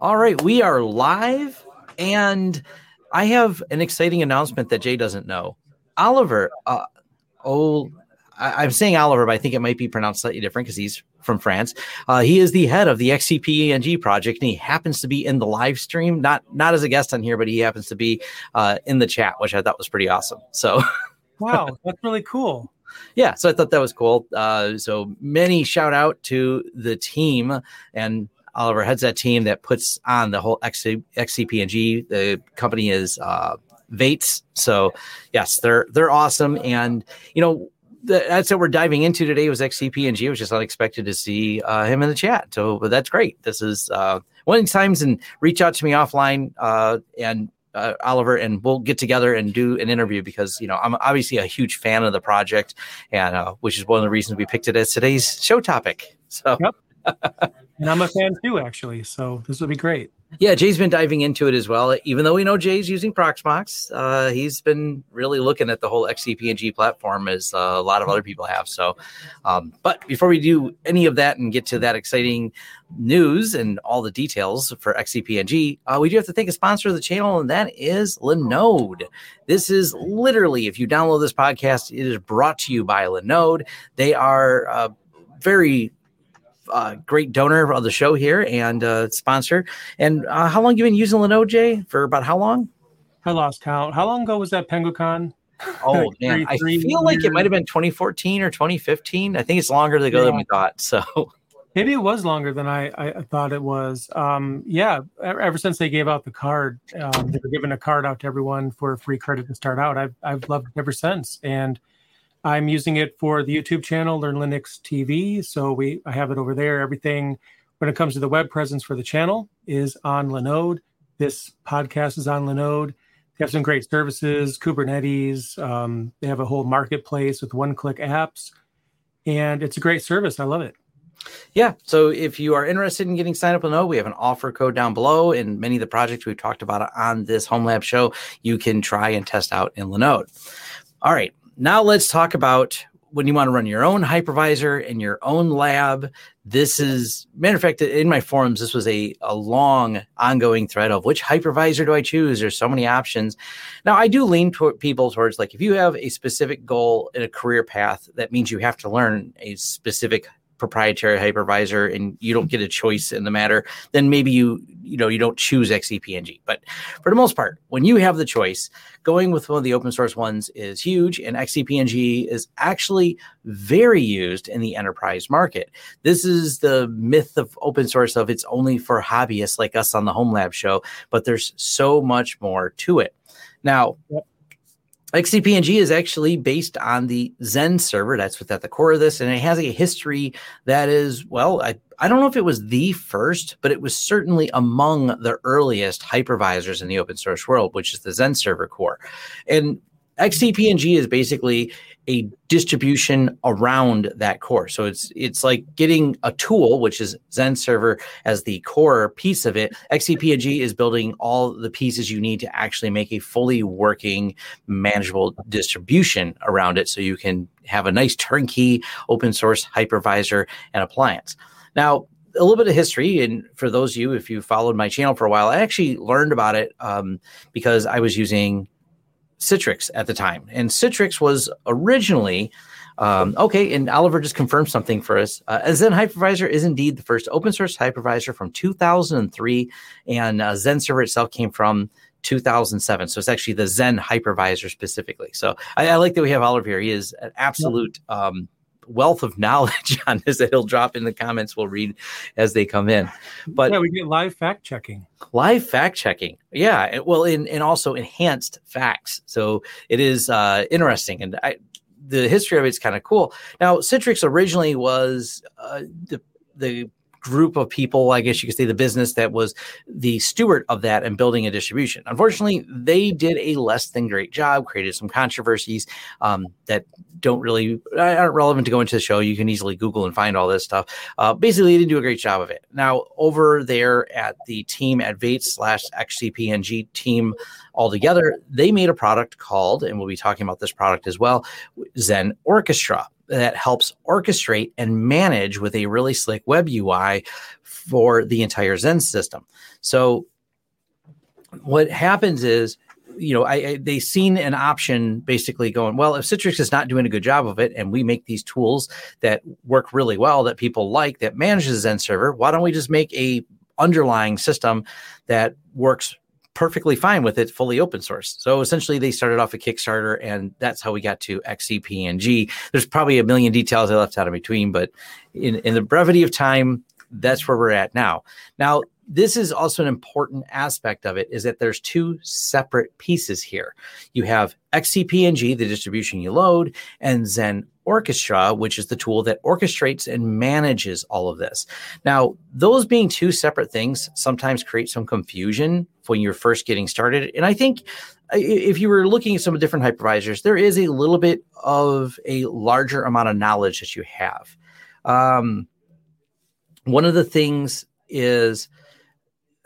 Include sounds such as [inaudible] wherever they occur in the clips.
All right, we are live, and I have an exciting announcement that Jay doesn't know. Oliver, uh, oh, I, am saying Oliver, but I think it might be pronounced slightly different because he's from France. Uh, he is the head of the XCP project, and he happens to be in the live stream, not not as a guest on here, but he happens to be uh, in the chat, which I thought was pretty awesome. So, [laughs] wow, that's really cool. Yeah, so I thought that was cool. Uh, so many shout out to the team and Oliver heads that team that puts on the whole XC, XCP-ng. The company is uh, Vates. So yes, they're they're awesome. And you know the, that's what we're diving into today was XCP-ng. It was just unexpected to see uh, him in the chat. So but that's great. This is uh, one of the times and reach out to me offline uh, and uh, Oliver, and we'll get together and do an interview because you know I'm obviously a huge fan of the project, and uh, which is one of the reasons we picked it as today's show topic. So. Yep [laughs] and I'm a fan too, actually. So this would be great. Yeah, Jay's been diving into it as well. Even though we know Jay's using Proxmox, uh, he's been really looking at the whole XCP-ng platform as uh, a lot of other people have. So, um, but before we do any of that and get to that exciting news and all the details for XCP-ng, uh, we do have to thank a sponsor of the channel, and that is Linode. This is literally, if you download this podcast, it is brought to you by Linode. They are uh, very uh, great donor of the show here and uh, sponsor. And uh, how long you been using Linode, Jay? For about how long? I lost count. How long ago was that Penguicon? [laughs] Oh like man, I feel like it might have been 2014 or 2015. I think it's longer ago yeah. than we thought. So [laughs] maybe it was longer than I, I thought it was. Um, yeah, ever since they gave out the card, um, they were giving a card out to everyone for free credit to start out. I've I've loved it ever since, and I'm using it for the YouTube channel, Learn Linux TV. So we I have it over there. Everything when it comes to the web presence for the channel is on Linode. This podcast is on Linode. They have some great services, Kubernetes. Um, they have a whole marketplace with one-click apps, and it's a great service. I love it. Yeah. So if you are interested in getting signed up with Linode, we have an offer code down below. And many of the projects we've talked about on this Home Lab show, you can try and test out in Linode. All right now let's talk about when you want to run your own hypervisor in your own lab. This is, matter of fact, in my forums, this was a, a long ongoing thread of which hypervisor do I choose? There's so many options. Now, I do lean toward people towards like if you have a specific goal in a career path, that means you have to learn a specific proprietary hypervisor and you don't get a choice in the matter, then maybe you you know you don't choose XCP-ng. But for the most part, when you have the choice, going with one of the open source ones is huge, and XCP-ng is actually very used in the enterprise market. This is the myth of open source of it's only for hobbyists like us on the Home Lab show, but there's so much more to it. Now, yep. XCP-ng is actually based on the Xen server. That's what's at the core of this. And it has a history that is, well, I, I don't know if it was the first, but it was certainly among the earliest hypervisors in the open source world, which is the Xen server core. And XCP-ng is basically a distribution around that core. So it's it's like getting a tool, which is Xen Server as the core piece of it. XCP-ng is building all the pieces you need to actually make a fully working, manageable distribution around it, so you can have a nice turnkey open source hypervisor and appliance. Now, a little bit of history, and for those of you, if you followed my channel for a while, I actually learned about it um, because I was using Citrix at the time. And Citrix was originally um, okay, and Oliver just confirmed something for us. Uh, Xen Hypervisor is indeed the first open source hypervisor from 2003, and uh, Xen Server itself came from 2007. So it's actually the Xen hypervisor specifically. So I, I like that we have Oliver here. He is an absolute um, wealth of knowledge [laughs] on this that he'll drop in the comments. We'll read as they come in. But yeah, we get live fact checking. Live fact checking. Yeah. Well, in, and also enhanced facts. So it is uh, interesting. And I, the history of it's kind of cool. Now, Citrix originally was uh, the the group of people, I guess you could say the business that was the steward of that and building a distribution. Unfortunately, they did a less than great job, created some controversies um, that don't really aren't relevant to go into the show. You can easily Google and find all this stuff. Uh, basically, they didn't do a great job of it. Now, over there at the team at Vates slash XCP-ng team altogether, they made a product called, and we'll be talking about this product as well, Xen Orchestra that helps orchestrate and manage with a really slick web UI for the entire Xen system. So what happens is you know, I, I, they seen an option basically going, well, if Citrix is not doing a good job of it, and we make these tools that work really well that people like that manages Xen server, why don't we just make a underlying system that works perfectly fine with it fully open source. So essentially they started off a Kickstarter and that's how we got to XCP-ng. There's probably a million details I left out in between, but in, in the brevity of time, that's where we're at now. Now, this is also an important aspect of it is that there's two separate pieces here. You have XCP-ng, the distribution you load, and Xen Orchestra, which is the tool that orchestrates and manages all of this. Now, those being two separate things sometimes create some confusion when you're first getting started. And I think if you were looking at some different hypervisors, there is a little bit of a larger amount of knowledge that you have. Um, one of the things is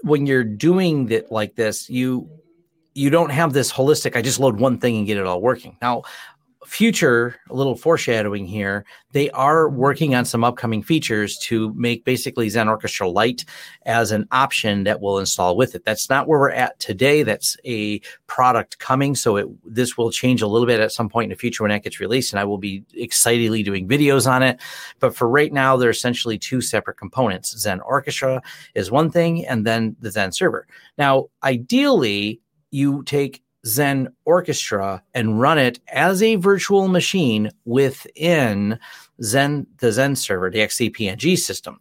when you're doing it like this, you you don't have this holistic. I just load one thing and get it all working. Now, future a little foreshadowing here they are working on some upcoming features to make basically xen orchestra lite as an option that will install with it. That's not where we're at today. That's a product coming so it this will change a little bit at some point in the future when that gets released and i will be excitedly doing videos on it. But for right now they're essentially two separate components. Xen orchestra is one thing and then the xen server. Now ideally you take Xen Orchestra and run it as a virtual machine within Xen, the Xen server, the XCP-ng system.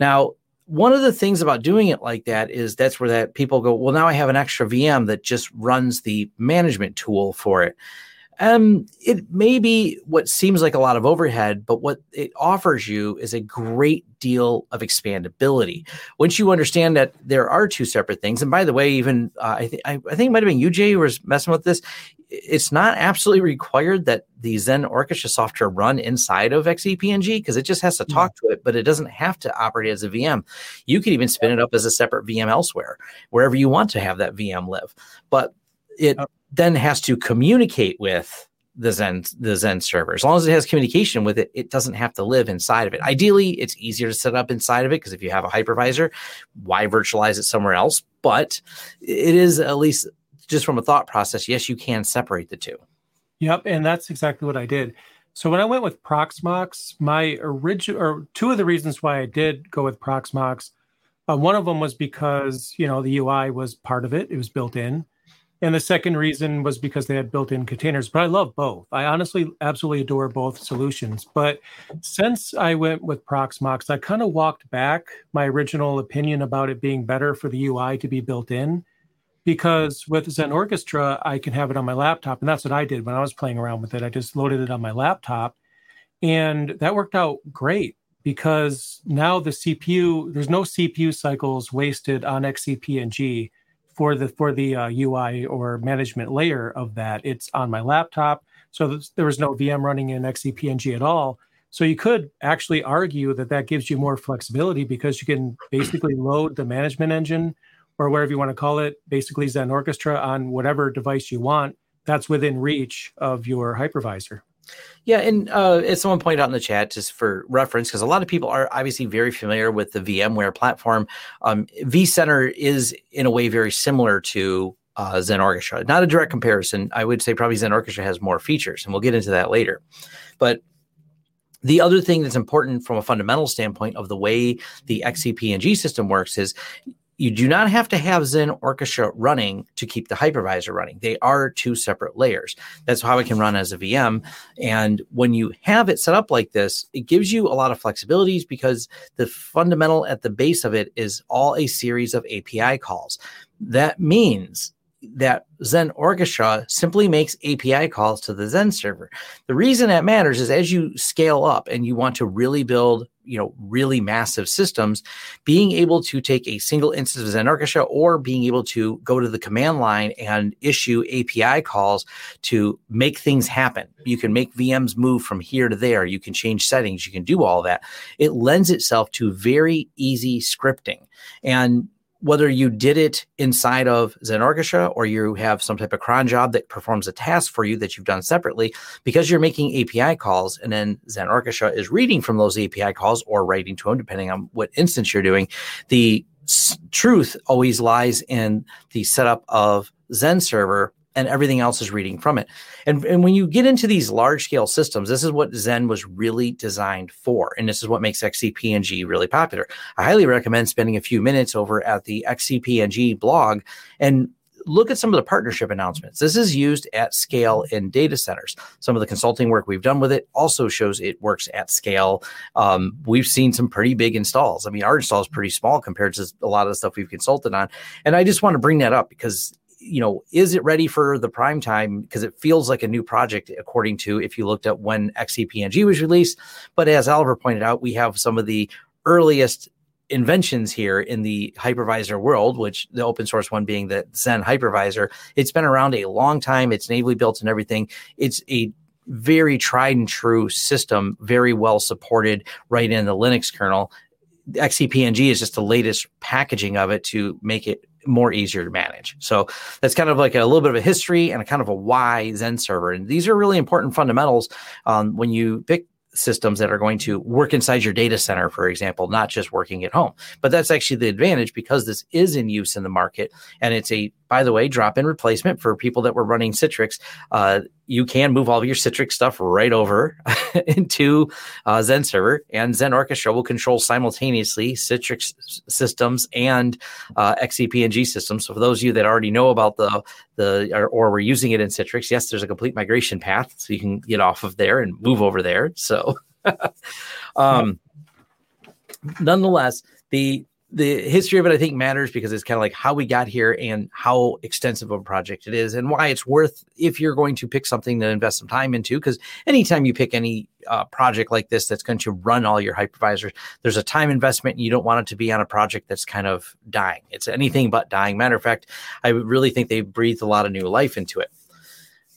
Now, one of the things about doing it like that is that's where that people go, well, now I have an extra VM that just runs the management tool for it. Um, it may be what seems like a lot of overhead, but what it offers you is a great deal of expandability. Once you understand that there are two separate things, and by the way, even uh, I, th- I, I think it might have been UJ who was messing with this. It's not absolutely required that the Xen Orchestra software run inside of XCP-ng because it just has to talk yeah. to it, but it doesn't have to operate as a VM. You could even spin it up as a separate VM elsewhere, wherever you want to have that VM live. But it then has to communicate with the Xen the Xen server. As long as it has communication with it, it doesn't have to live inside of it. Ideally, it's easier to set up inside of it because if you have a hypervisor, why virtualize it somewhere else? But it is at least just from a thought process, yes, you can separate the two. Yep, and that's exactly what I did. So when I went with Proxmox, my original or two of the reasons why I did go with Proxmox, uh, one of them was because you know the UI was part of it; it was built in. And the second reason was because they had built in containers. But I love both. I honestly absolutely adore both solutions. But since I went with Proxmox, I kind of walked back my original opinion about it being better for the UI to be built in. Because with Xen Orchestra, I can have it on my laptop. And that's what I did when I was playing around with it. I just loaded it on my laptop. And that worked out great because now the CPU, there's no CPU cycles wasted on XCP-ng for the for the uh, UI or management layer of that. It's on my laptop, so there was no VM running in XCP-ng at all. So you could actually argue that that gives you more flexibility because you can basically [clears throat] load the management engine or whatever you want to call it, basically Xen Orchestra on whatever device you want. That's within reach of your hypervisor. Yeah, and uh, as someone pointed out in the chat, just for reference, because a lot of people are obviously very familiar with the VMware platform. Um, vCenter is in a way very similar to uh, Xen Orchestra. Not a direct comparison. I would say probably Xen Orchestra has more features, and we'll get into that later. But the other thing that's important from a fundamental standpoint of the way the XCP-ng system works is you do not have to have Xen Orchestra running to keep the hypervisor running. They are two separate layers. That's how it can run as a VM. And when you have it set up like this, it gives you a lot of flexibilities because the fundamental at the base of it is all a series of API calls. That means that Xen Orchestra simply makes API calls to the Xen server. The reason that matters is as you scale up and you want to really build, you know, really massive systems, being able to take a single instance of Xen Orchestra or being able to go to the command line and issue API calls to make things happen. You can make VMs move from here to there. You can change settings. You can do all that. It lends itself to very easy scripting. And whether you did it inside of Xen Orchestra or you have some type of cron job that performs a task for you that you've done separately, because you're making API calls and then Xen Orchestra is reading from those API calls or writing to them, depending on what instance you're doing, the s- truth always lies in the setup of Xen server and everything else is reading from it. And, and when you get into these large scale systems, this is what Xen was really designed for. And this is what makes XCP-ng really popular. I highly recommend spending a few minutes over at the XCP-ng blog and look at some of the partnership announcements. This is used at scale in data centers. Some of the consulting work we've done with it also shows it works at scale. Um, we've seen some pretty big installs. I mean, our install is pretty small compared to a lot of the stuff we've consulted on. And I just want to bring that up because you know, is it ready for the prime time? Because it feels like a new project, according to if you looked at when XCP-ng was released. But as Oliver pointed out, we have some of the earliest inventions here in the hypervisor world, which the open source one being the Xen hypervisor. It's been around a long time. It's natively built and everything. It's a very tried and true system, very well supported right in the Linux kernel. XCP-ng is just the latest packaging of it to make it more easier to manage. So that's kind of like a little bit of a history and a kind of a why Xen server. And these are really important fundamentals um, when you pick systems that are going to work inside your data center, for example, not just working at home. But that's actually the advantage because this is in use in the market. And it's a, by the way, drop in replacement for people that were running Citrix. Uh, you can move all of your Citrix stuff right over [laughs] into uh, Xen Server, and Xen Orchestra will control simultaneously Citrix systems and uh, XCP-ng systems. So for those of you that already know about the the or, or were using it in Citrix, yes, there's a complete migration path, so you can get off of there and move over there. So, [laughs] um, nonetheless, the the history of it, I think, matters because it's kind of like how we got here and how extensive of a project it is, and why it's worth if you're going to pick something to invest some time into. Because anytime you pick any uh, project like this that's going to run all your hypervisors, there's a time investment, and you don't want it to be on a project that's kind of dying. It's anything but dying. Matter of fact, I really think they breathed a lot of new life into it.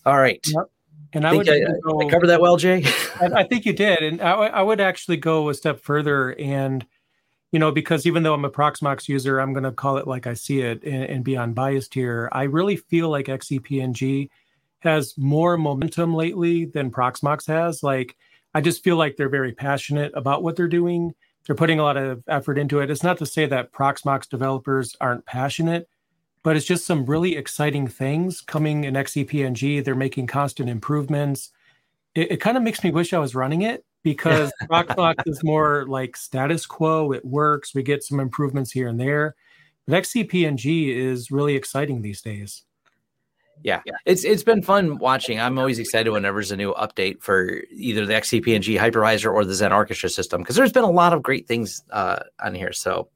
All right. Yep. And I, I, would I, go, I covered that well, Jay. I, I, think you did, and I, I would actually go a step further and you know, because even though I'm a Proxmox user, I'm going to call it like I see it and, and be unbiased here. I really feel like XCP-ng has more momentum lately than Proxmox has. Like, I just feel like they're very passionate about what they're doing. They're putting a lot of effort into it. It's not to say that Proxmox developers aren't passionate, but it's just some really exciting things coming in XCP-ng. They're making constant improvements. It, it kind of makes me wish I was running it because [laughs] Proxmox is more like status quo. It works. We get some improvements here and there. But XCP-ng is really exciting these days. Yeah. yeah, it's it's been fun watching. I'm always excited whenever there's a new update for either the XCP-ng hypervisor or the Xen Orchestra system because there's been a lot of great things uh, on here. So,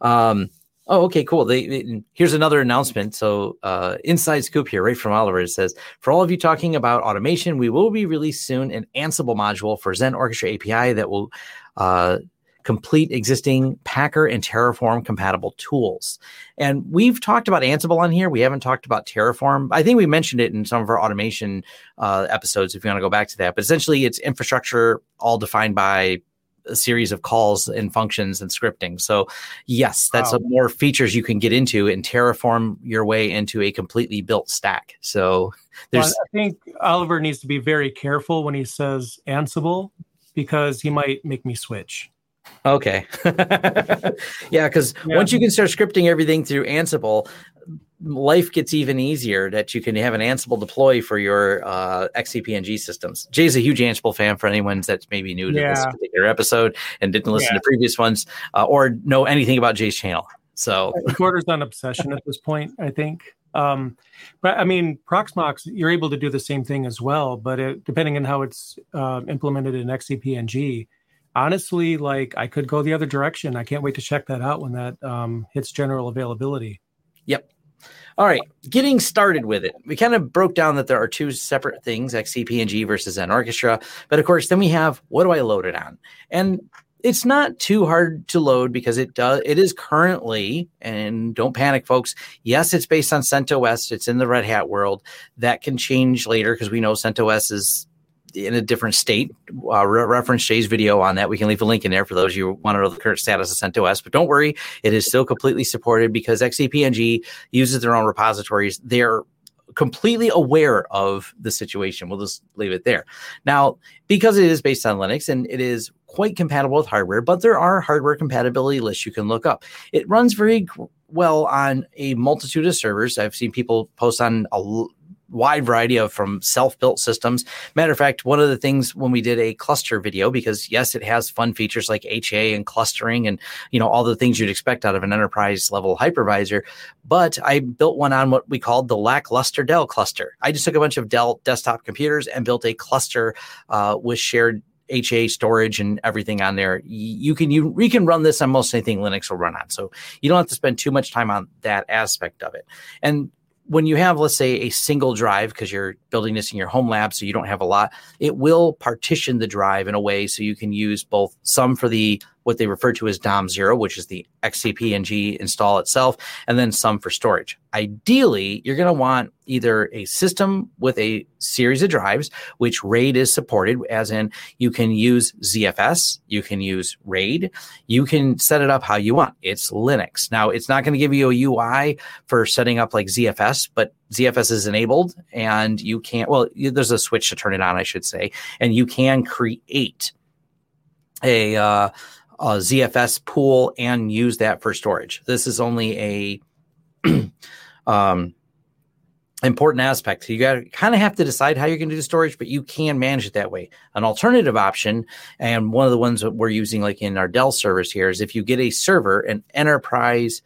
um, Oh, okay, cool. They, they, here's another announcement. So, uh, inside scoop here, right from Oliver, it says for all of you talking about automation, we will be released soon an Ansible module for Xen Orchestra API that will uh, complete existing Packer and Terraform compatible tools. And we've talked about Ansible on here. We haven't talked about Terraform. I think we mentioned it in some of our automation uh, episodes. If you want to go back to that, but essentially, it's infrastructure all defined by a series of calls and functions and scripting. So, yes, that's wow. more features you can get into and terraform your way into a completely built stack. So, [laughs] there's. Well, I think Oliver needs to be very careful when he says Ansible because he might make me switch. Okay. [laughs] yeah, because yeah. once you can start scripting everything through Ansible, life gets even easier that you can have an Ansible deploy for your uh, XCP-ng systems. Jay's a huge Ansible fan for anyone that's maybe new to yeah. this particular episode and didn't listen yeah. to previous ones uh, or know anything about Jay's channel. So quarters on obsession at this point, I think. Um, but I mean, Proxmox, you're able to do the same thing as well, but it, depending on how it's uh, implemented in XCP-ng, honestly, like I could go the other direction. I can't wait to check that out when that um, hits general availability. Yep. All right, getting started with it. We kind of broke down that there are two separate things, XCP-ng versus Xen Orchestra. But of course, then we have what do I load it on? And it's not too hard to load because it does it is currently and don't panic folks yes it's based on CentOS it's in the Red Hat world that can change later because we know CentOS is in a different state. Uh, re- reference Jay's video on that. We can leave a link in there for those you want to know the current status of CentOS. But don't worry, it is still completely supported because XCP-ng uses their own repositories. They're completely aware of the situation. We'll just leave it there. Now, because it is based on Linux and it is quite compatible with hardware, but there are hardware compatibility lists you can look up. It runs very well on a multitude of servers. I've seen people post on a wide variety of from self-built systems. Matter of fact, one of the things when we did a cluster video, because yes, it has fun features like HA and clustering and you know all the things you'd expect out of an enterprise level hypervisor. But I built one on what we called the lackluster Dell cluster. I just took a bunch of Dell desktop computers and built a cluster uh, with shared HA storage and everything on there. You can you, you can run this on most anything Linux will run on. So you don't have to spend too much time on that aspect of it. And when you have, let's say, a single drive, because you're building this in your home lab, so you don't have a lot, it will partition the drive in a way so you can use both some for the what they refer to as DOM zero, which is the XCP-ng install itself, and then some for storage. Ideally, you're going to want either a system with a series of drives, which RAID is supported, as in you can use ZFS, you can use RAID, you can set it up how you want. It's Linux. Now, it's not going to give you a UI for setting up like ZFS, but ZFS is enabled and you can't, well, there's a switch to turn it on, I should say, and you can create a, uh, a ZFS pool and use that for storage. This is only a [clears throat] um, important aspect. You got to kind of have to decide how you're going to do storage, but you can manage it that way. An alternative option, and one of the ones that we're using, like in our Dell servers here, is if you get a server, an enterprise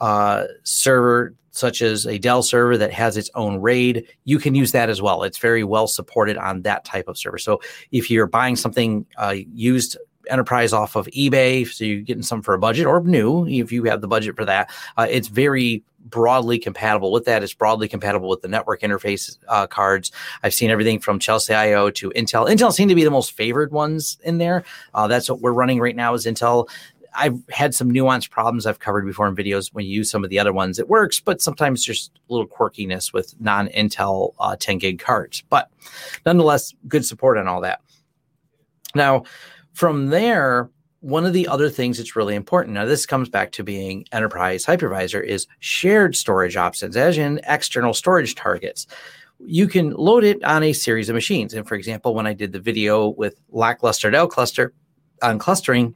uh, server such as a Dell server that has its own RAID, you can use that as well. It's very well supported on that type of server. So if you're buying something uh, used enterprise off of eBay, so you're getting some for a budget or new if you have the budget for that. Uh, it's very broadly compatible with that. It's broadly compatible with the network interface uh, cards. I've seen everything from Chelsio to Intel. Intel seem to be the most favored ones in there. Uh, that's what we're running right now is Intel. I've had some nuanced problems I've covered before in videos when you use some of the other ones. It works, but sometimes there's a little quirkiness with non Intel uh, 10 gig cards. But nonetheless, good support on all that. Now, from there, one of the other things that's really important now this comes back to being enterprise hypervisor is shared storage options as in external storage targets. You can load it on a series of machines. And for example when i did the video with lackluster dell cluster on clustering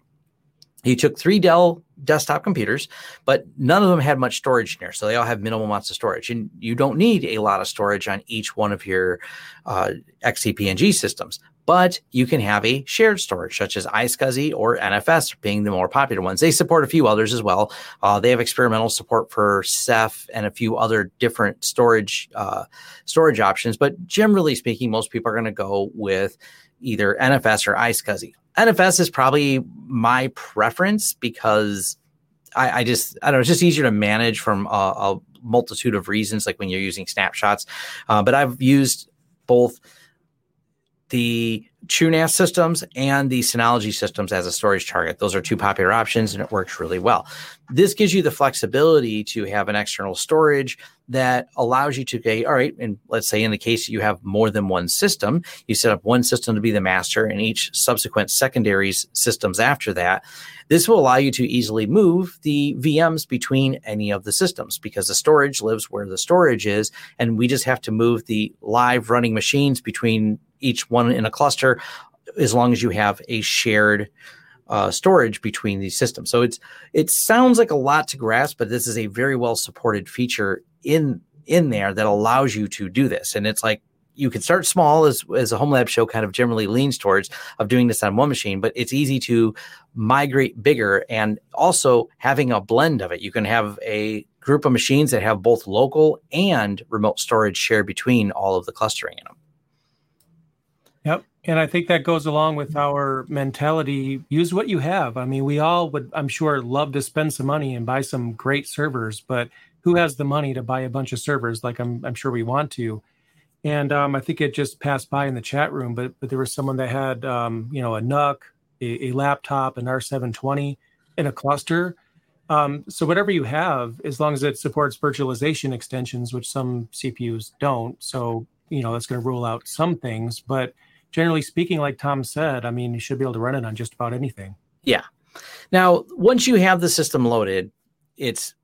he took three dell desktop computers but none of them had much storage in there so they all have minimal amounts of storage. And you don't need a lot of storage on each one of your uh, xcp-ng systems but you can have a shared storage such as iSCSI or NFS being the more popular ones. They support a few others as well. Uh, they have experimental support for Ceph and a few other different storage uh, storage options. But generally speaking, most people are going to go with either NFS or iSCSI. NFS is probably my preference because I, I, just I don't know it's just easier to manage from a, a multitude of reasons, like when you're using snapshots. Uh, but I've used both the TrueNAS systems and the Synology systems as a storage target. Those are two popular options and it works really well. This gives you the flexibility to have an external storage that allows you to say, all right, and let's say in the case you have more than one system, you set up one system to be the master and each subsequent secondaries systems after that. This will allow you to easily move the VMs between any of the systems because the storage lives where the storage is. And we just have to move the live running machines between each one in a cluster as long as you have a shared uh, storage between these systems. So it's it sounds like a lot to grasp, but this is a very well supported feature in in there that allows you to do this. And it's like you can start small as as a home lab show kind of generally leans towards of doing this on one machine, but it's easy to migrate bigger and also having a blend of it. You can have a group of machines that have both local and remote storage shared between all of the clustering in them. And I think that goes along with our mentality use what you have. I mean, we all would, I'm sure, love to spend some money and buy some great servers, but who has the money to buy a bunch of servers like I'm, I'm sure we want to? And um, I think it just passed by in the chat room, but, but there was someone that had, um, you know, a NUC, a, a, laptop, an R720, in a cluster. Um, so whatever you have, as long as it supports virtualization extensions, which some CPUs don't, so you know that's going to rule out some things, but generally speaking, like Tom said, I mean, you should be able to run it on just about anything. Yeah. Now, once you have the system loaded, it's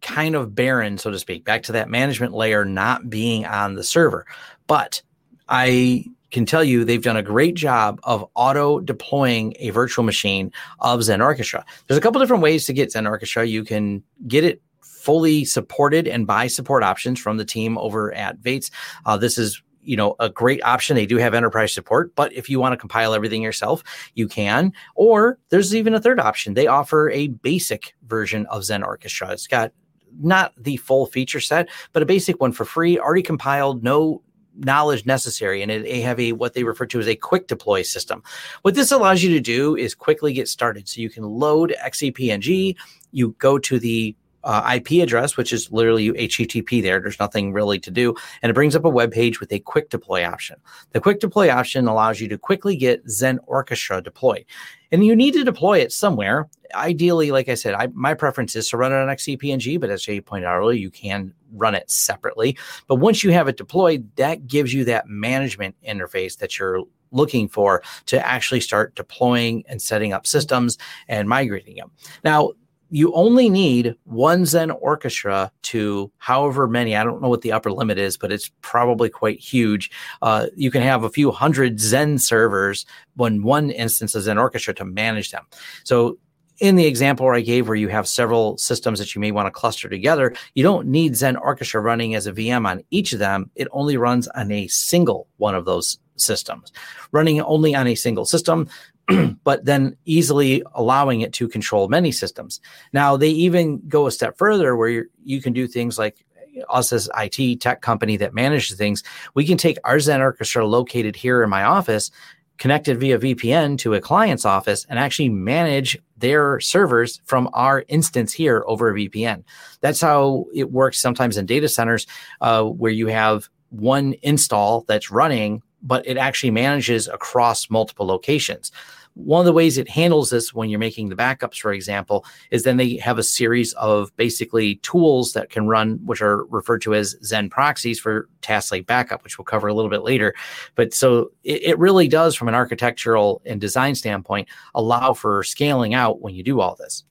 kind of barren, so to speak, back to that management layer not being on the server. But I can tell you they've done a great job of auto deploying a virtual machine of Xen Orchestra. There's a couple different ways to get Xen Orchestra. You can get it fully supported and buy support options from the team over at Vates. Uh, this is you know a great option. They do have enterprise support but if you want to compile everything yourself you can. Or there's even a third option. They offer a basic version of xen orchestra. It's got not the full feature set but a basic one for free already compiled no knowledge necessary and they have a what they refer to as a quick deploy system. What this allows you to do is quickly get started. So you can load xcp-ng you go to the uh, IP address, which is literally HTTP there. There's nothing really to do. And it brings up a web page with a quick deploy option. The quick deploy option allows you to quickly get Xen Orchestra deployed. And you need to deploy it somewhere. Ideally, like I said, I, my preference is to run it on XCP-ng, but as Jay pointed out earlier, you can run it separately. But once you have it deployed, that gives you that management interface that you're looking for to actually start deploying and setting up systems and migrating them. Now, you only need one Xen orchestra to however many, I don't know what the upper limit is, but it's probably quite huge. Uh, you can have a few hundred Xen servers when one instance of Xen orchestra to manage them. So in the example I gave, where you have several systems that you may want to cluster together, you don't need Xen Orchestra running as a VM on each of them. It only runs on a single one of those systems. Running only on a single system [clears throat] but then easily allowing it to control many systems. Now, they even go a step further where you can do things like us as IT tech company that manages things. We can take our Xen Orchestra located here in my office, connected via VPN to a client's office, and actually manage their servers from our instance here over a VPN. That's how it works sometimes in data centers uh, where you have one install that's running but it actually manages across multiple locations one of the ways it handles this when you're making the backups, for example, is then they have a series of basically tools that can run, which are referred to as Xen proxies for task like backup, which we'll cover a little bit later. But so it, it really does, from an architectural and design standpoint, allow for scaling out when you do all this.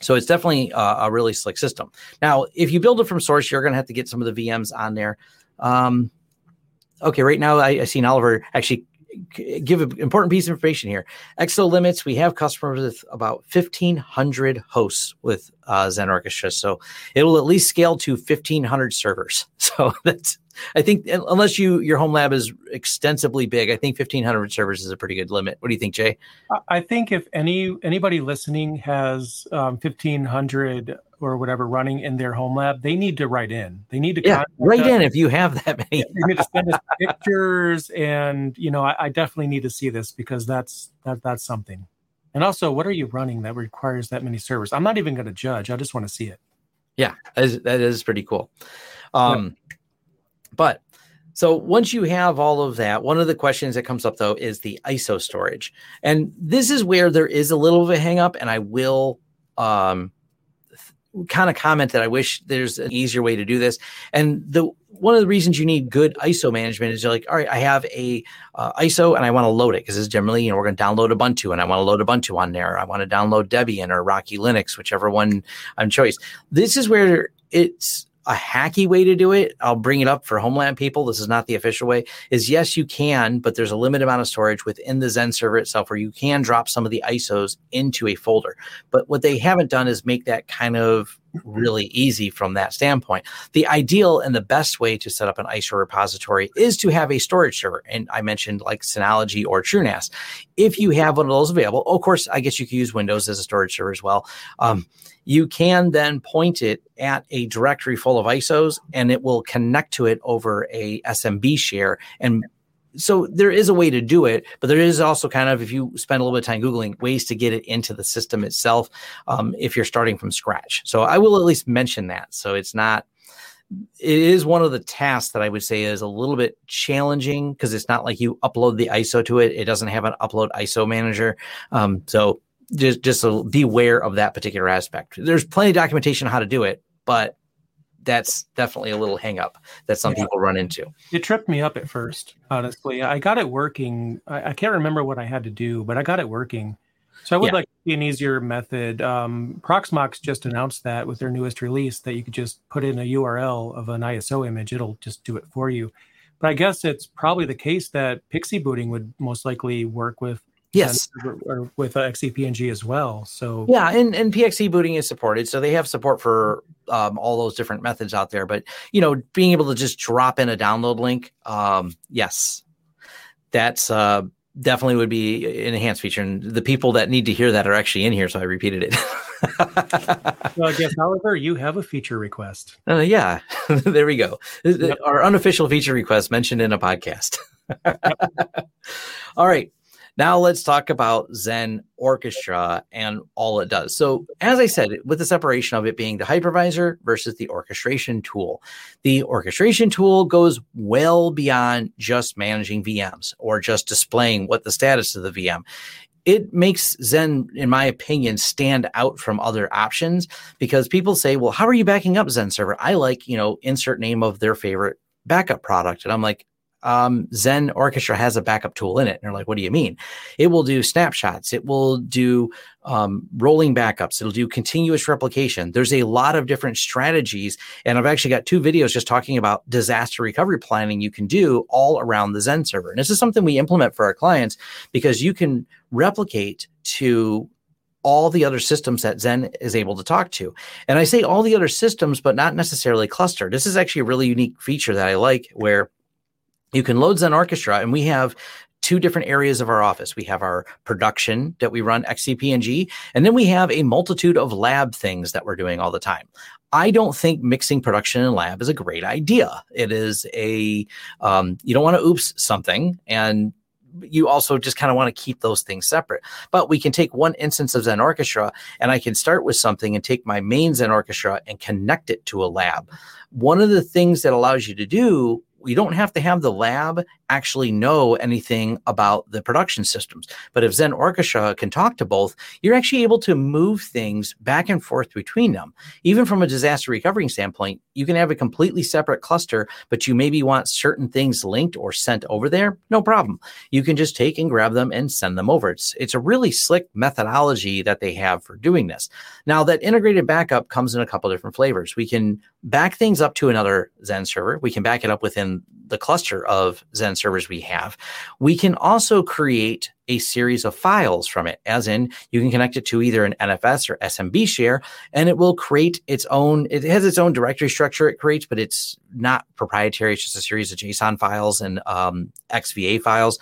So it's definitely a, a really slick system. Now, if you build it from source, you're going to have to get some of the VMs on there. Um, okay, right now I, I seen Oliver actually give an important piece of information here. Exo limits, we have customers with about 1,500 hosts with uh, Xen Orchestra. So it will at least scale to 1,500 servers. [laughs] So that's, I think, unless you your home lab is extensively big, I think 1,500 servers is a pretty good limit. What do you think, Jay? I think if any anybody listening has um, 1,500 or whatever running in their home lab, they need to write in. They need to yeah, write us. in if you have that many. they need to send us [laughs] pictures, and you know, I, I, definitely need to see this because that's that that's something. And also, what are you running that requires that many servers? I'm not even going to judge. I just want to see it. Yeah, that is, that is pretty cool. Um, yeah. But so once you have all of that, one of the questions that comes up though is the ISO storage, and this is where there is a little bit of a hangup, and I will um, kind of comment that I wish there's an easier way to do this. And the one of the reasons you need good ISO management is you're like, all right, I have a uh, ISO and I want to load it because it's generally, you know, we're going to download Ubuntu and I want to load Ubuntu on there. I want to download Debian or Rocky Linux, whichever one I'm choice. This is where it's a hacky way to do it, I'll bring it up for Homeland people. This is not the official way. Is yes, you can, but there's a limited amount of storage within the Xen server itself where you can drop some of the ISOs into a folder. But what they haven't done is make that kind of really easy from that standpoint. The ideal and the best way to set up an ISO repository is to have a storage server. And I mentioned like Synology or TrueNAS. If you have one of those available, of course, I guess you could use Windows as a storage server as well. Um, you can then point it at a directory full of ISOs and it will connect to it over a SMB share and so there is a way to do it, but there is also kind of if you spend a little bit of time googling ways to get it into the system itself, um, if you're starting from scratch. So I will at least mention that. So it's not. It is one of the tasks that I would say is a little bit challenging because it's not like you upload the ISO to it. It doesn't have an upload ISO manager. Um, so just just beware of that particular aspect. There's plenty of documentation on how to do it, but that's definitely a little hang up that some yeah. people run into. It tripped me up at first, honestly. I got it working. I, I, can't remember what I had to do, but I got it working. So I would yeah. like an easier method. Um, Proxmox just announced that with their newest release that you could just put in a URL of an ISO image. It'll just do it for you. But I guess it's probably the case that PXE booting would most likely work with yes. With uh, xcp-ng as well so. Yeah and, and pxe booting is supported so they have support for um, all those different methods out there but you know being able to just drop in a download link um, yes. That's uh, definitely would be an enhanced feature and the people that need to hear that are actually in here so i repeated it. [laughs] Well i guess however you have a feature request. Uh, yeah [laughs] there we go. Yep. our unofficial feature request mentioned in a podcast. [laughs] Yep. all right now let's talk about Xen Orchestra and all it does. So, as I said, with the separation of it being the hypervisor versus the orchestration tool, the orchestration tool goes well beyond just managing VMs or just displaying what the status of the VM it makes Xen, in my opinion, stand out from other options because people say, well, how are you backing up Xen server? I like, you know, insert name of their favorite backup product. And I'm like, um, Xen Orchestra has a backup tool in it. And they're like, what do you mean? It will do snapshots. It will do um, rolling backups. It'll do continuous replication. There's a lot of different strategies. And I've actually got two videos just talking about disaster recovery planning you can do all around the Xen server. And this is something we implement for our clients because you can replicate to all the other systems that Xen is able to talk to. And I say all the other systems, but not necessarily cluster. This is actually a really unique feature that I like where you can load Xen Orchestra, and we have two different areas of our office. We have our production that we run XCP-ng, and then we have a multitude of lab things that we're doing all the time. I don't think mixing production and lab is a great idea. It is a um, you don't want to oops something, and you also just kind of want to keep those things separate. But we can take one instance of Xen Orchestra, and I can start with something and take my main Xen Orchestra and connect it to a lab. One of the things that allows you to do you don't have to have the lab actually know anything about the production systems. But if Xen Orchestra can talk to both, you're actually able to move things back and forth between them. Even from a disaster recovery standpoint, you can have a completely separate cluster, but you maybe want certain things linked or sent over there. No problem. You can just take and grab them and send them over. It's, it's a really slick methodology that they have for doing this. Now, that integrated backup comes in a couple different flavors. We can back things up to another Xen server. We can back it up within the cluster of Xen servers we have. We can also create a series of files from it, as in you can connect it to either an NFS or SMB share, and it will create its own, it has its own directory structure it creates, but it's not proprietary. It's just a series of JSON files and um, XVA files.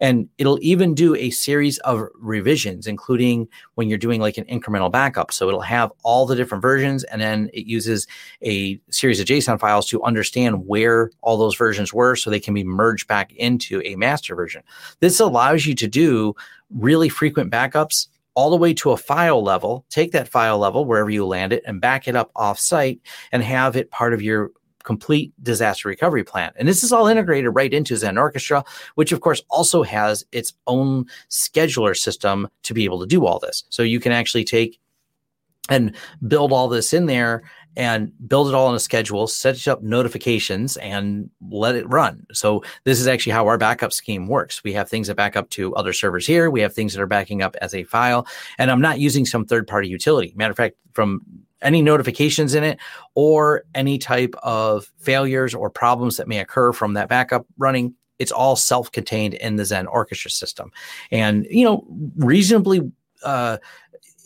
And it'll even do a series of revisions, including when you're doing like an incremental backup. So it'll have all the different versions, and then it uses a series of JSON files to understand where all those versions were so they can be merged back into a master version. This allows you to do really frequent backups all the way to a file level, take that file level wherever you land it and back it up off site and have it part of your complete disaster recovery plan. And this is all integrated right into Xen Orchestra, which of course also has its own scheduler system to be able to do all this. So you can actually take and build all this in there and build it all on a schedule, set up notifications, and let it run. So this is actually how our backup scheme works. We have things that back up to other servers here. We have things that are backing up as a file, and I'm not using some third party utility. Matter of fact, from any notifications in it or any type of failures or problems that may occur from that backup running, it's all self-contained in the Xen Orchestra system, and you know reasonably. Uh,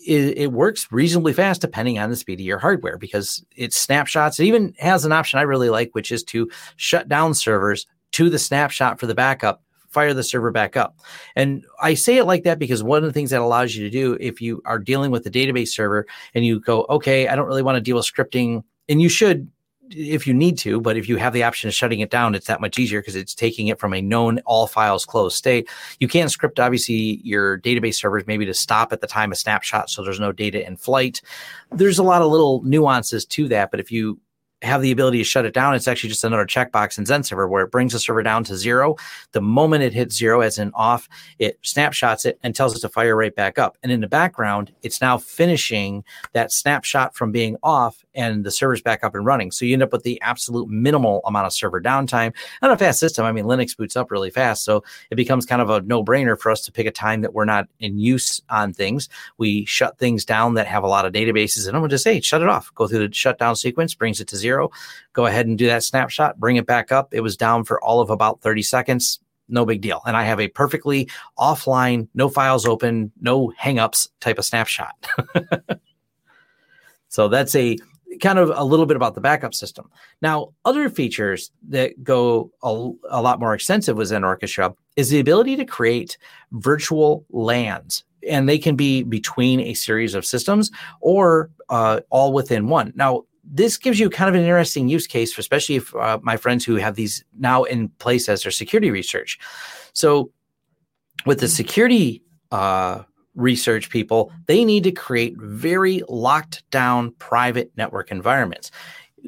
it, it, works reasonably fast depending on the speed of your hardware because it snapshots. It even has an option I really like, which is to shut down servers to the snapshot for the backup, fire the server back up. And I say it like that because one of the things that allows you to do if you are dealing with a database server and you go, okay, I don't really want to deal with scripting, and you should if you need to, but if you have the option of shutting it down, it's that much easier because it's taking it from a known all files closed state. You can script obviously your database servers maybe to stop at the time of snapshot so there's no data in flight. There's a lot of little nuances to that, but if you have the ability to shut it down. It's actually just another checkbox in Xen server where it brings the server down to zero. The moment it hits zero as in off, it snapshots it and tells it to fire right back up. And in the background, it's now finishing that snapshot from being off and the server's back up and running. So you end up with the absolute minimal amount of server downtime and a fast system. I mean, Linux boots up really fast. So it becomes kind of a no brainer for us to pick a time that we're not in use on things. We shut things down that have a lot of databases and I'm going to say, shut it off, go through the shutdown sequence, brings it to zero, go ahead and do that snapshot, bring it back up. It was down for all of about 30 seconds no big deal. And I have a perfectly offline, no files open, no hangups type of snapshot. [laughs] so that's a kind of a little bit about the backup system. Now, other features that go a, a lot more extensive within Orchestra is the ability to create virtual LANs. And they can be between a series of systems or uh, all within one. Now, this gives you kind of an interesting use case, especially if uh, my friends who have these now in place as their security research. So, with the security uh, research people, they need to create very locked down private network environments.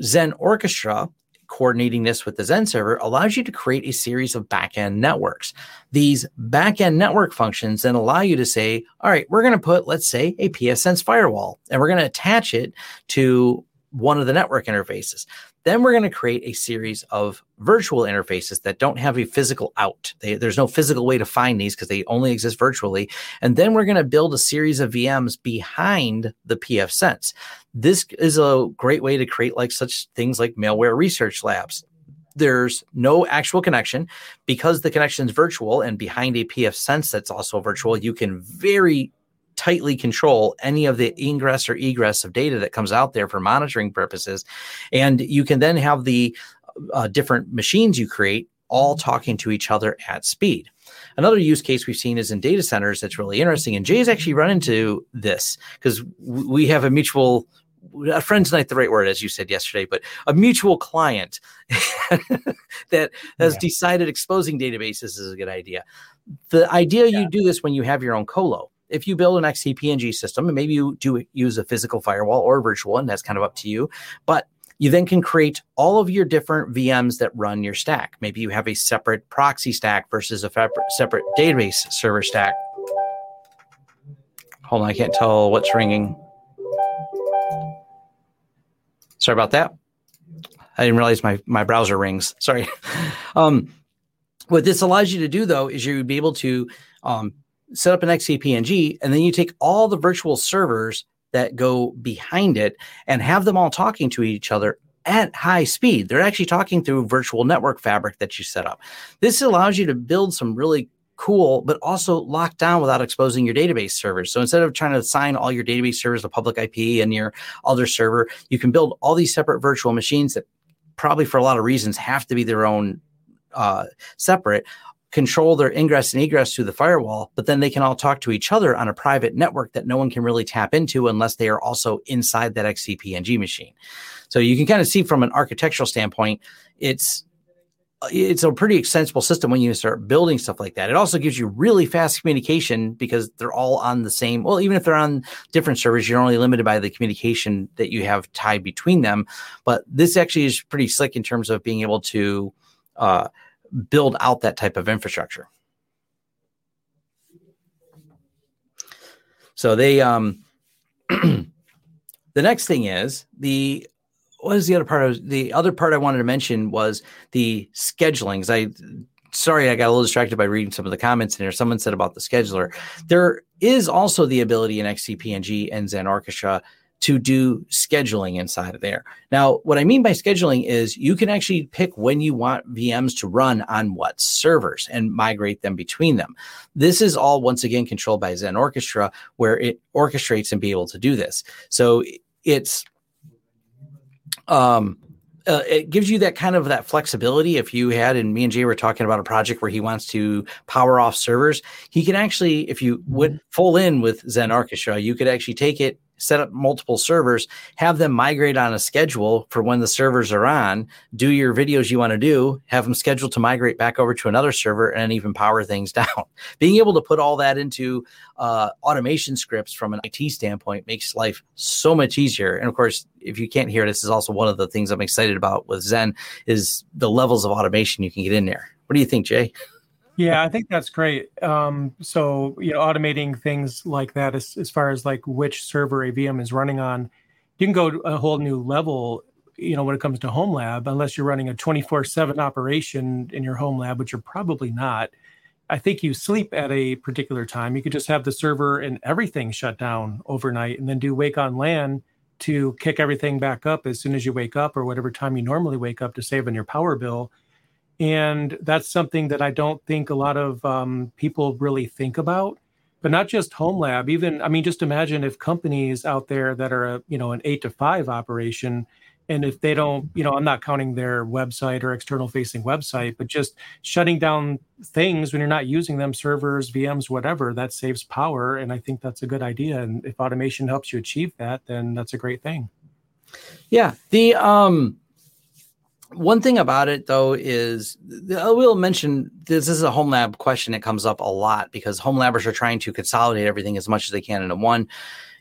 Xen Orchestra, coordinating this with the Xen server, allows you to create a series of backend networks. These backend network functions then allow you to say, all right, we're going to put, let's say, a pfSense firewall, and we're going to attach it to one of the network interfaces. Then we're going to create a series of virtual interfaces that don't have a physical out. They, there's no physical way to find these because they only exist virtually. And then we're going to build a series of VMs behind the pfSense. This is a great way to create like such things like malware research labs. There's no actual connection because the connection is virtual and behind a pfSense that's also virtual. You can very tightly control any of the ingress or egress of data that comes out there for monitoring purposes. And you can then have the uh, different machines you create all talking to each other at speed. Another use case we've seen is in data centers that's really interesting. And Jay's actually run into this because we have a mutual a friend's not the right word, as you said yesterday, but a mutual client [laughs] that has yeah. decided exposing databases is a good idea. The idea yeah. you do this when you have your own colo if you build an XCP-ng system, and maybe you do use a physical firewall or virtual one, that's kind of up to you. But you then can create all of your different VMs that run your stack. Maybe you have a separate proxy stack versus a separate database server stack. Hold on, I can't tell what's ringing. Sorry about that. I didn't realize my, my browser rings. Sorry. [laughs] um, what this allows you to do, though, is you'd be able to um, set up an XCP-ng, and then you take all the virtual servers that go behind it and have them all talking to each other at high speed. They're actually talking through virtual network fabric that you set up. This allows you to build some really cool, but also locked down without exposing your database servers. So instead of trying to assign all your database servers a public IP and your other server, you can build all these separate virtual machines that probably for a lot of reasons have to be their own uh, separate control their ingress and egress through the firewall, but then they can all talk to each other on a private network that no one can really tap into unless they are also inside that XCP-ng machine. So you can kind of see from an architectural standpoint, it's it's a pretty extensible system when you start building stuff like that. It also gives you really fast communication because they're all on the same. Well, even if they're on different servers, you're only limited by the communication that you have tied between them. But this actually is pretty slick in terms of being able to uh, build out that type of infrastructure. So they um [clears throat] the next thing is the what is the other part of the other part I wanted to mention was the scheduling. I sorry I got a little distracted by reading some of the comments in here. Someone said about the scheduler. There is also the ability in XCP-ng and Xen Orchestra to do scheduling inside of there. Now, what I mean by scheduling is you can actually pick when you want VMs to run on what servers and migrate them between them. This is all once again controlled by Xen Orchestra, where it orchestrates and be able to do this. So it's um uh, it gives you that kind of that flexibility. If you had, and me and Jay were talking about a project where he wants to power off servers, he can actually, if you would full in with Xen Orchestra, you could actually take it set up multiple servers, have them migrate on a schedule for when the servers are on, do your videos you want to do, have them scheduled to migrate back over to another server, and even power things [laughs] down. Being able to put all that into uh, automation scripts from an IT standpoint makes life so much easier. And of course, if you can't hear, this is also one of the things I'm excited about with Xen is the levels of automation you can get in there. What do you think, Jay? Yeah, I think that's great. Um, so you know, automating things like that, as, as far as like which server a VM is running on, you can go a whole new level. You know, when it comes to home lab, unless you're running a 24/7 operation in your home lab, which you're probably not. I think you sleep at a particular time. You could just have the server and everything shut down overnight, and then do wake on LAN to kick everything back up as soon as you wake up, or whatever time you normally wake up to save on your power bill and that's something that I don't think a lot of um, people really think about. But not just home lab, even I mean, just imagine if companies out there that are a you know an eight to five operation, and if they don't, you know, I'm not counting their website or external facing website, but just shutting down things when you're not using them, servers, VMs, whatever, that saves power. And I think that's a good idea. And if automation helps you achieve that, then that's a great thing. Yeah. The um one thing about it though is I will mention this is a home lab question that comes up a lot because home labbers are trying to consolidate everything as much as they can into one.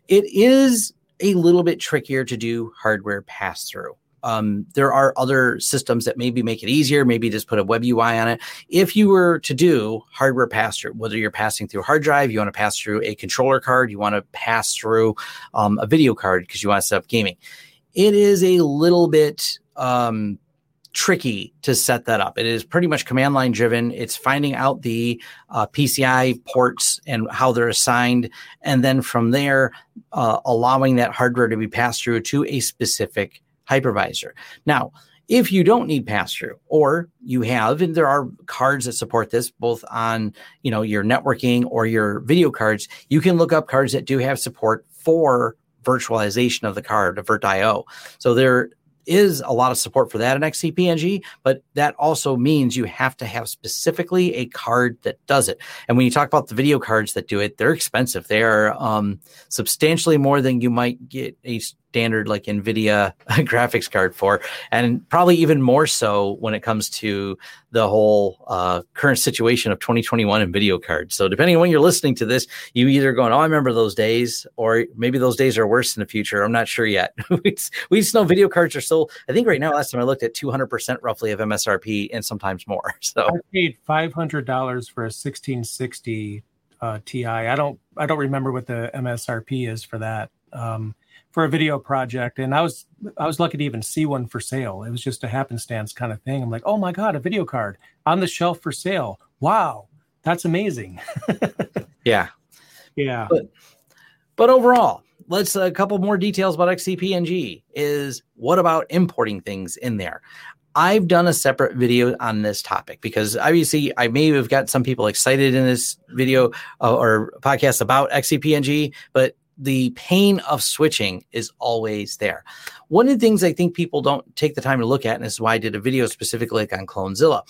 It is a little bit trickier to do hardware pass through. Um, there are other systems that maybe make it easier, maybe just put a web UI on it. If you were to do hardware pass through, whether you're passing through a hard drive, you want to pass through a controller card, you want to pass through um, a video card because you want to set up gaming, it is a little bit um, tricky to set that up. It is pretty much command line driven. It's finding out the uh, PCI ports and how they're assigned, and then from there, uh, allowing that hardware to be passed through to a specific hypervisor. Now, if you don't need pass through or you have and there are cards that support this both on you know your networking or your video cards you can look up cards that do have support for virtualization of the card, a VirtIO. So there is a lot of support for that in XCP-ng, but that also means you have to have specifically a card that does it. And when you talk about the video cards that do it, they're expensive. They are um, substantially more than you might get a standard like NVIDIA [laughs] graphics card for, and probably even more so when it comes to the whole uh, current situation of 2021 and video cards. So depending on when you're listening to this, you either going, "Oh, I remember those days," or maybe those days are worse in the future. I'm not sure yet. [laughs] we just know video cards are still. I think right now, last time I looked at 200 percent roughly of MSRP, and sometimes more. [laughs] So I paid 500 dollars for a 1660 uh, Ti. I don't I don't remember what the MSRP is for that. Um, for a video project and i was i was lucky to even see one for sale. It was just a happenstance kind of thing. I'm like oh my god a video card on the shelf for sale. Wow that's amazing. [laughs] Yeah. Yeah. But, but overall let's a couple more details about xcp-ng is what about importing things in there? I've done a separate video on this topic because obviously I may have got some people excited in this video uh, or podcast about XCP-ng, but the pain of switching is always there. One of the things I think people don't take the time to look at, and this is why I did a video specifically like on Clonezilla,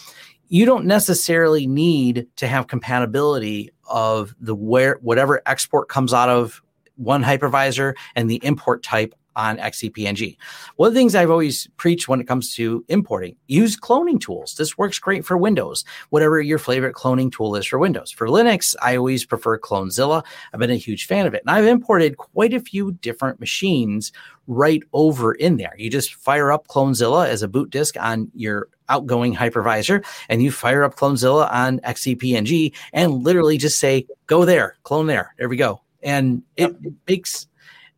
you don't necessarily need to have compatibility of the where whatever export comes out of one hypervisor and the import type on XCP-ng. One of the things I've always preached when it comes to importing, use cloning tools. This works great for Windows, whatever your favorite cloning tool is for Windows. For Linux, I always prefer Clonezilla. I've been a huge fan of it. And I've imported quite a few different machines right over in there. You just fire up Clonezilla as a boot disk on your outgoing hypervisor and you fire up Clonezilla on XCP-ng and literally just say, go there, clone there. There we go. And it, it makes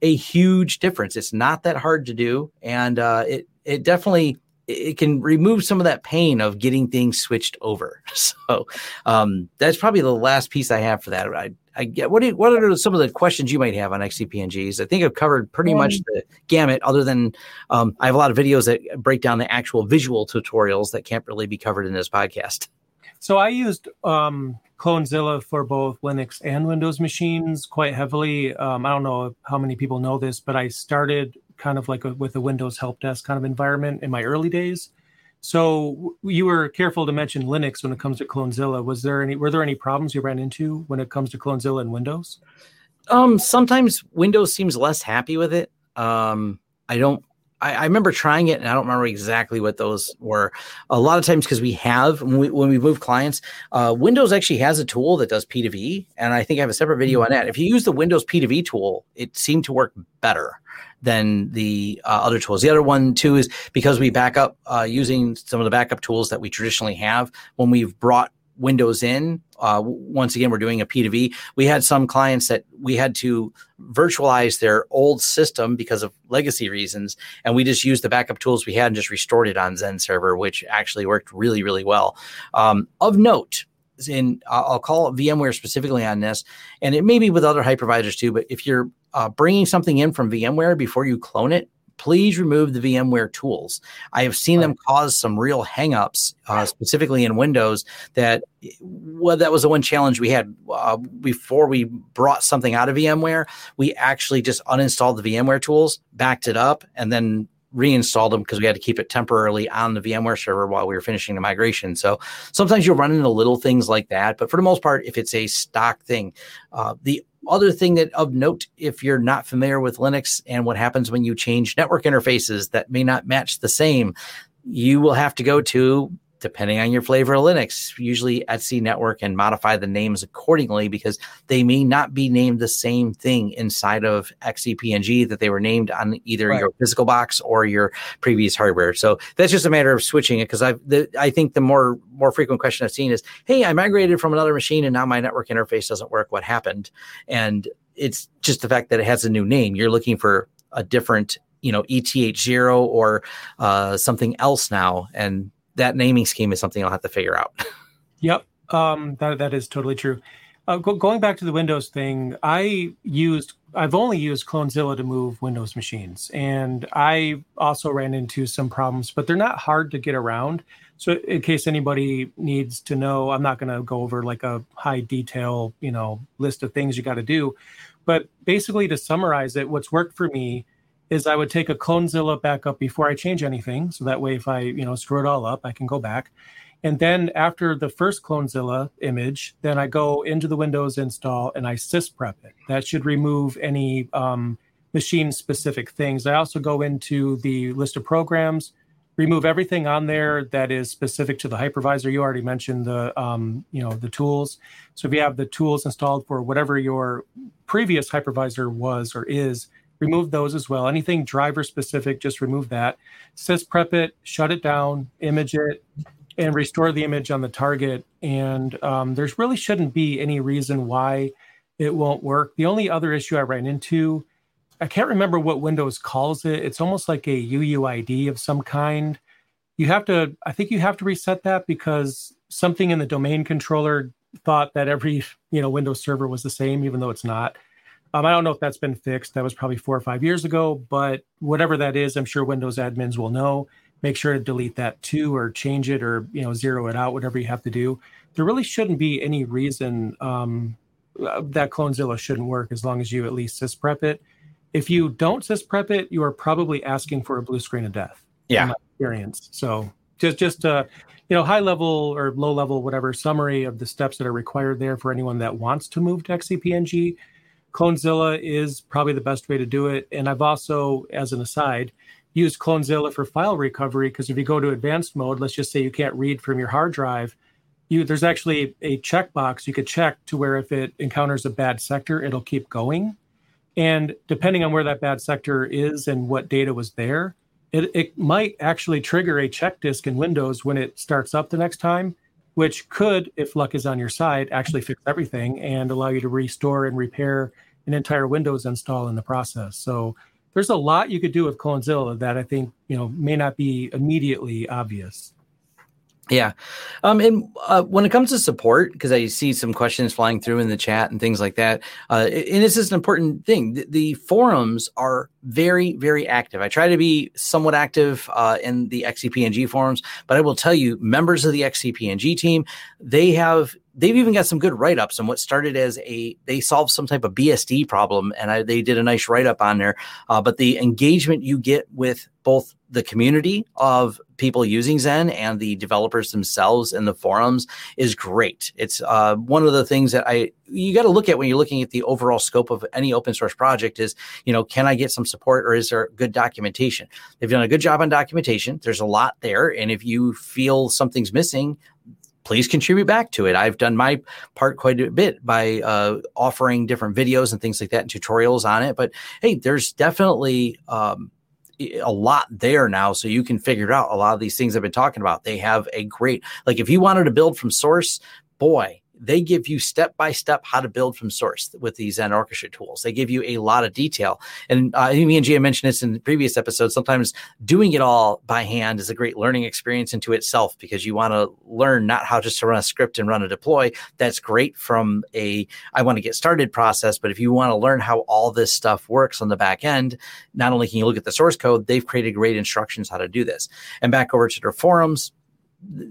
a huge difference. It's not that hard to do, and uh, it it definitely it can remove some of that pain of getting things switched over. [laughs] So um, that's probably the last piece I have for that. I, I get what do, what are some of the questions you might have on XCP-ngs? I think I've covered pretty um, much the gamut. Other than um, I have a lot of videos that break down the actual visual tutorials that can't really be covered in this podcast. So I used um, Clonezilla for both Linux and Windows machines quite heavily. Um, I don't know how many people know this, but I started kind of like a, with a Windows help desk kind of environment in my early days. So you were careful to mention Linux when it comes to Clonezilla. Was there any were there any problems you ran into when it comes to Clonezilla and Windows? Um, sometimes Windows seems less happy with it. Um, I don't. I, I, remember trying it, and I don't remember exactly what those were. A lot of times, because we have when we, when we move clients, uh, Windows actually has a tool that does P2V, and I think I have a separate video on that. If you use the Windows P2V tool, it seemed to work better than the uh, other tools. The other one too is because we back up uh, using some of the backup tools that we traditionally have when we've brought Windows in. Uh, once again, we're doing a P2V. We had some clients that we had to virtualize their old system because of legacy reasons, and we just used the backup tools we had and just restored it on Xen Server, which actually worked really, really well. Um, of note, in I'll call VMware specifically on this, and it may be with other hypervisors too. But if you're uh, bringing something in from VMware before you clone it, please remove the VMware tools. I have seen them cause some real hangups, uh, specifically in Windows. That well, that was the one challenge we had uh, before we brought something out of VMware. We actually just uninstalled the VMware tools, backed it up, and then reinstalled them because we had to keep it temporarily on the VMware server while we were finishing the migration. So sometimes you'll run into little things like that, but for the most part, if it's a stock thing, uh, the other thing that of note, if you're not familiar with Linux and what happens when you change network interfaces that may not match the same, you will have to go to depending on your flavor of Linux, usually etc network and modify the names accordingly because they may not be named the same thing inside of XCP-ng that they were named on either right. your physical box or your previous hardware. So that's just a matter of switching it because I I think the more more frequent question I've seen is, hey, I migrated from another machine and now my network interface doesn't work. What happened? And it's just the fact that it has a new name. You're looking for a different you know ETH0 or uh, something else now and that naming scheme is something I'll have to figure out. [laughs] yep, um, that that is totally true. Uh, go, going back to the Windows thing, I used I've only used Clonezilla to move Windows machines, and I also ran into some problems, but they're not hard to get around. So, in case anybody needs to know, I'm not going to go over like a high detail, you know, list of things you got to do, but basically to summarize it, what's worked for me is I would take a Clonezilla backup before I change anything. So that way, if I, you know, screw it all up, I can go back. And then after the first Clonezilla image, then I go into the Windows install and I sysprep it. That should remove any um, machine specific things. I also go into the list of programs, remove everything on there that is specific to the hypervisor. You already mentioned the, um, you know, the tools. So if you have the tools installed for whatever your previous hypervisor was or is, remove those as well. Anything driver specific, just remove that. Sysprep it, shut it down, image it, and restore the image on the target. And um, there's really shouldn't be any reason why it won't work. The only other issue I ran into, I can't remember what Windows calls it. It's almost like a UUID of some kind. You have to, I think you have to reset that because something in the domain controller thought that every you know Windows server was the same, even though it's not. Um, I don't know if that's been fixed. That was probably four or five years ago, but whatever that is, I'm sure Windows admins will know. Make sure to delete that too, or change it, or you know, zero it out. Whatever you have to do. There really shouldn't be any reason um, uh, that Clonezilla shouldn't work as long as you at least sysprep it. If you don't sysprep it, you are probably asking for a blue screen of death. Yeah, experience. So just just uh, you know, high level or low level, whatever summary of the steps that are required there for anyone that wants to move to XCP-ng Clonezilla is probably the best way to do it. And I've also, as an aside, used Clonezilla for file recovery because if you go to advanced mode, let's just say you can't read from your hard drive, you there's actually a checkbox you could check to where if it encounters a bad sector, it'll keep going. And depending on where that bad sector is and what data was there, it, it might actually trigger a check disk in Windows when it starts up the next time which could, if luck is on your side, actually fix everything and allow you to restore and repair an entire Windows install in the process. So there's a lot you could do with Clonezilla that I think you know may not be immediately obvious. Yeah. Um, and uh, when it comes to support, because I see some questions flying through in the chat and things like that, uh, and this is an important thing. The, the, forums are very, very active. I try to be somewhat active uh, in the XCP-ng forums, but I will tell you, members of the XCP-ng team, they have they've even got some good write-ups on what started as a they solved some type of BSD problem, and I, they did a nice write-up on there. Uh, but the engagement you get with both the community of people using Xen and the developers themselves in the forums is great. It's uh, one of the things that I you got to look at when you're looking at the overall scope of any open source project is, you know, can I get some support or is there good documentation? They've done a good job on documentation. There's a lot there. And if you feel something's missing, please contribute back to it. I've done my part quite a bit by uh, offering different videos and things like that and tutorials on it. But hey, there's definitely um, a lot there now, so you can figure out a lot of these things I've been talking about. They have a great like if you wanted to build from source, boy, they give you step by step how to build from source with these Xen Orchestra tools. They give you a lot of detail. And uh, me and Jay mentioned this in previous episodes. Sometimes doing it all by hand is a great learning experience into itself because you want to learn not how just to run a script and run a deploy. That's great from a I want to get started process. But if you want to learn how all this stuff works on the back end, not only can you look at the source code, they've created great instructions how to do this. And back over to their forums,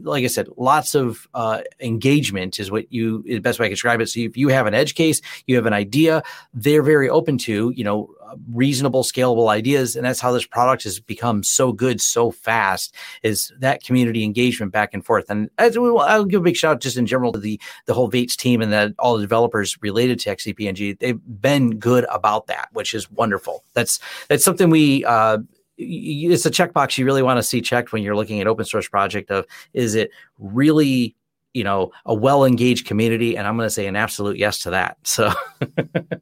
like I said, lots of uh, engagement is what you is the best way I can describe it. So if you have an edge case, you have an idea, they're very open to you know reasonable, scalable ideas, and that's how this product has become so good so fast. Is that community engagement back and forth? And as I'll give a big shout out just in general to the the whole Vates team and that all the developers related to XCP-ng. They've been good about that, which is wonderful. That's that's something we. Uh, it's a checkbox you really want to see checked when you're looking at open source project of is it really you know a well engaged community? And i'm going to say an absolute yes to that so. [laughs]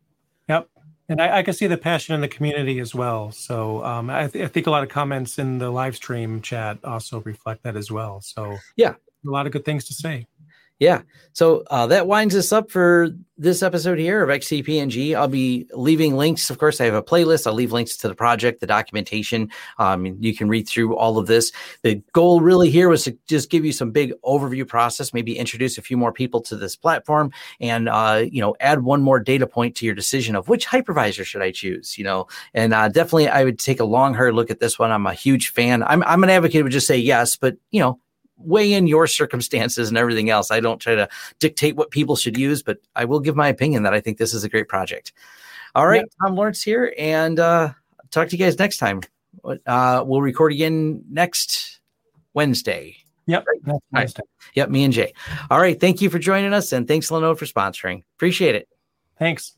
Yep. And I, I, can see the passion in the community as well. So um, I, th- I, think a lot of comments in the live stream chat also reflect that as well. So yeah. a lot of good things to say yeah. So uh, that winds us up for this episode here of XCP-ng. I'll be leaving links. Of course, I have a playlist. I'll leave links to the project, the documentation. Um, you can read through all of this. The goal really here was to just give you some big overview process, maybe introduce a few more people to this platform and, uh, you know, add one more data point to your decision of which hypervisor should I choose, you know, and uh, definitely I would take a long, hard look at this one. I'm a huge fan. I'm, I'm an advocate would just say yes, but, you know, weigh in your circumstances and everything else. I don't try to dictate what people should use, but I will give my opinion that I think this is a great project. All right, yep. Tom Lawrence here, and uh, talk to you guys next time. Uh, we'll record again next Wednesday. Yep. Right. Right. Yep. Me and Jay. All right. Thank you for joining us, and thanks Linode for sponsoring. Appreciate it. Thanks.